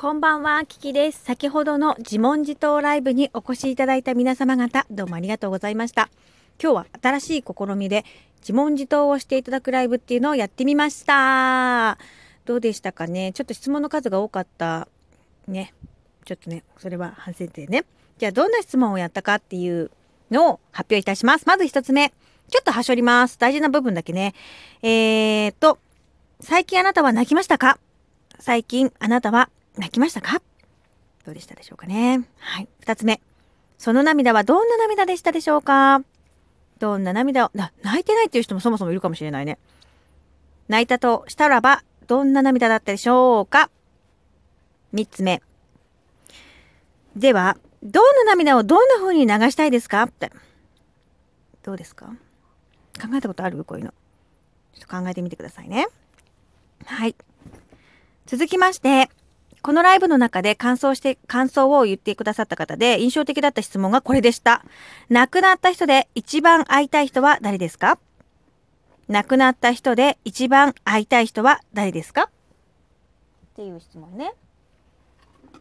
こんばんは、キキです。先ほどの自問自答ライブにお越しいただいた皆様方、どうもありがとうございました。今日は新しい試みで自問自答をしていただくライブっていうのをやってみました。どうでしたかね？ちょっと質問の数が多かった。ね。ちょっとね、それは反省点ね。じゃあ、どんな質問をやったかっていうのを発表いたします。まず一つ目。ちょっとはしょります。大事な部分だけね。えーっと、最近あなたは泣きましたか？最近あなたは泣きましたか？どうでしたでしょうかね。はい。二つ目。その涙はどんな涙でしたでしょうか？どんな涙を、な泣いてないっていう人もそもそもいるかもしれないね。泣いたとしたらば、どんな涙だったでしょうか？三つ目。では、どんな涙をどんな風に流したいですか？って。どうですか？考えたことある？こういうの。ちょっと考えてみてくださいね。はい。続きまして、このライブの中で感想して、感想を言ってくださった方で印象的だった質問がこれでした。亡くなった人で一番会いたい人は誰ですか？亡くなった人で一番会いたい人は誰ですか？っていう質問ね。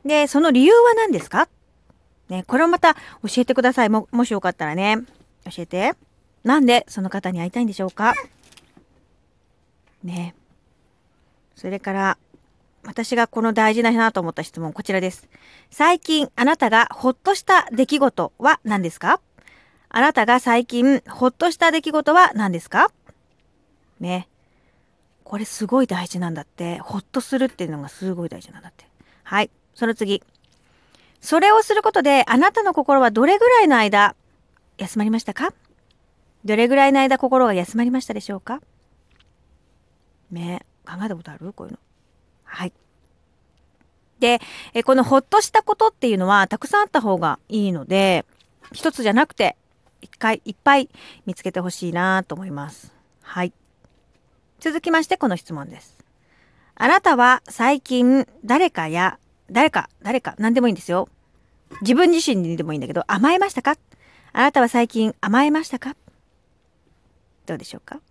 で、その理由は何ですか？ね、これをまた教えてください。も、もしよかったらね。教えて。なんでその方に会いたいんでしょうか？ね。それから、私がこの大事ななと思った質問、こちらです。最近、あなたがほっとした出来事は何ですか？あなたが最近、ほっとした出来事は何ですか？ね。これすごい大事なんだって。ほっとするっていうのがすごい大事なんだって。はい。その次。それをすることで、あなたの心はどれぐらいの間、休まりましたか？どれぐらいの間心が休まりましたでしょうか？ね考えたことある？こういうの。はい。で、えこのほっとしたことっていうのはたくさんあった方がいいので、一つじゃなくて、一回いっぱい見つけてほしいなと思います。はい。続きましてこの質問です。あなたは最近誰かや、誰か、誰か、何でもいいんですよ。自分自身にでもいいんだけど、甘えましたか？あなたは最近甘えましたか？どうでしょうか？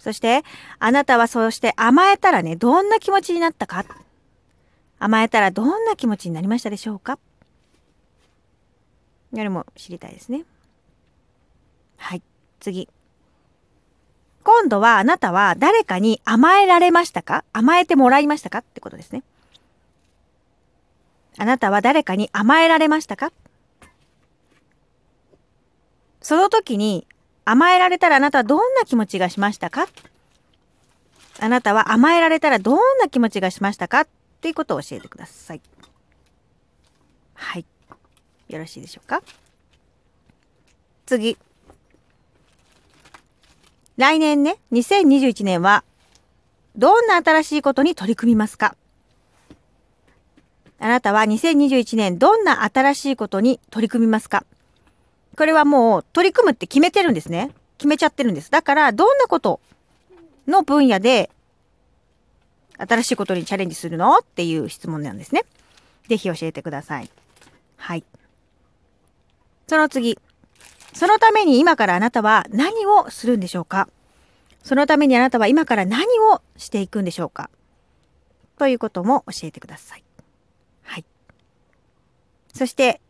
そして、あなたはそうして甘えたらね、どんな気持ちになったか？甘えたらどんな気持ちになりましたでしょうか？よりも知りたいですね。はい、次。今度はあなたは誰かに甘えられましたか？甘えてもらいましたか？ってことですね。あなたは誰かに甘えられましたか？その時に甘えられたらあなたはどんな気持ちがしましたか？あなたは甘えられたらどんな気持ちがしましたか？っていうことを教えてください。はい。よろしいでしょうか？次。来年ね、2021年は、どんな新しいことに取り組みますか？あなたは2021年どんな新しいことに取り組みますか？これはもう取り組むって決めてるんですね。決めちゃってるんです。だから、どんなことの分野で新しいことにチャレンジするのっていう質問なんですね。ぜひ教えてください。はい。その次。そのために今からあなたは何をするんでしょうかそのためにあなたは今から何をしていくんでしょうかということも教えてください。はい。そして、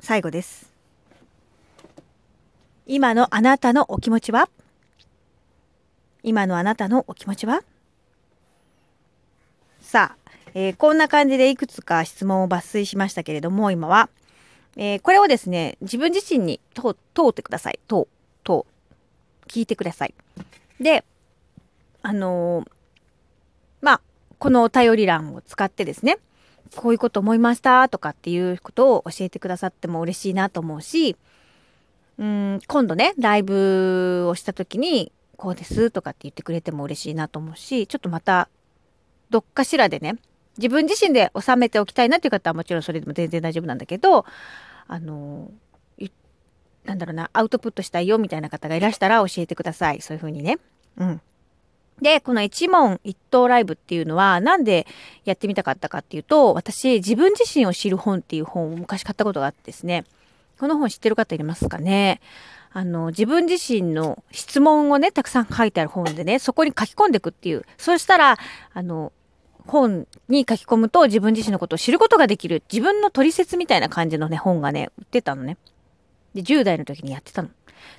最後です。今のあなたのお気持ちは？今のあなたのお気持ちは？さあ、えーこんな感じでいくつか質問を抜粋しましたけれども、今は、えーこれをですね、自分自身に問う問うてください。問う、問う。聞いてください。で、あのーまあ、このお便り欄を使ってですね、こういうこと思いましたとかっていうことを教えてくださっても嬉しいなと思うし、うん、今度ね、ライブをした時に、こうですとかって言ってくれても嬉しいなと思うし、ちょっとまた、どっかしらでね、自分自身で収めておきたいなっていう方はもちろんそれでも全然大丈夫なんだけど、あの、なんだろうな、アウトプットしたいよみたいな方がいらしたら教えてください。そういう風にね。うん。で、この一問一答ライブっていうのは、なんでやってみたかったかっていうと、私、自分自身を知る本っていう本を昔買ったことがあってですね、この本知ってる方いますかね？あの、自分自身の質問をね、たくさん書いてある本でね、そこに書き込んでいくっていう。そうしたら、あの、本に書き込むと自分自身のことを知ることができる自分の取説みたいな感じのね、本がね、売ってたのね。で、10代の時にやってたの。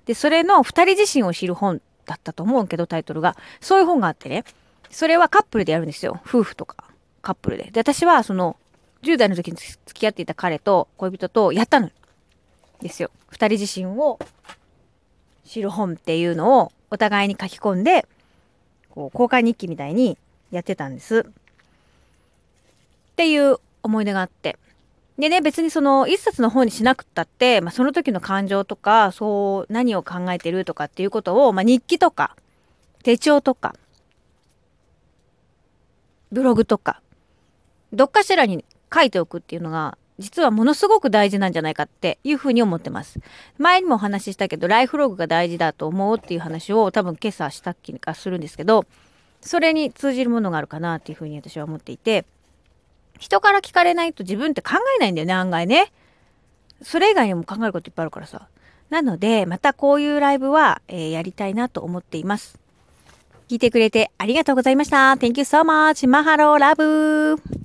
で、それの二人自身を知る本だったと思うけど、タイトルが。そういう本があってね。それはカップルでやるんですよ。夫婦とか、カップルで。で、私はその、10代の時に付き合っていた彼と恋人とやったの。ですよ。二人自身を知る本っていうのをお互いに書き込んで、こう、交換日記みたいにやってたんです。っていう思い出があって。でね、別にその一冊の本にしなくったって、まあ、その時の感情とか、そう、何を考えてるとかっていうことを、まあ、日記とか、手帳とか、ブログとか、どっかしらに書いておくっていうのが、実はものすごく大事なんじゃないかっていうふうに思ってます。前にもお話ししたけど、ライフログが大事だと思うっていう話を多分今朝したっきかするんですけど、それに通じるものがあるかなっていうふうに私は思っていて、人から聞かれないと自分って考えないんだよね、案外ね。それ以外にも考えることいっぱいあるからさ。なので、またこういうライブは、えー、やりたいなと思っています。聞いてくれてありがとうございました。Thank you so much. マハローラブ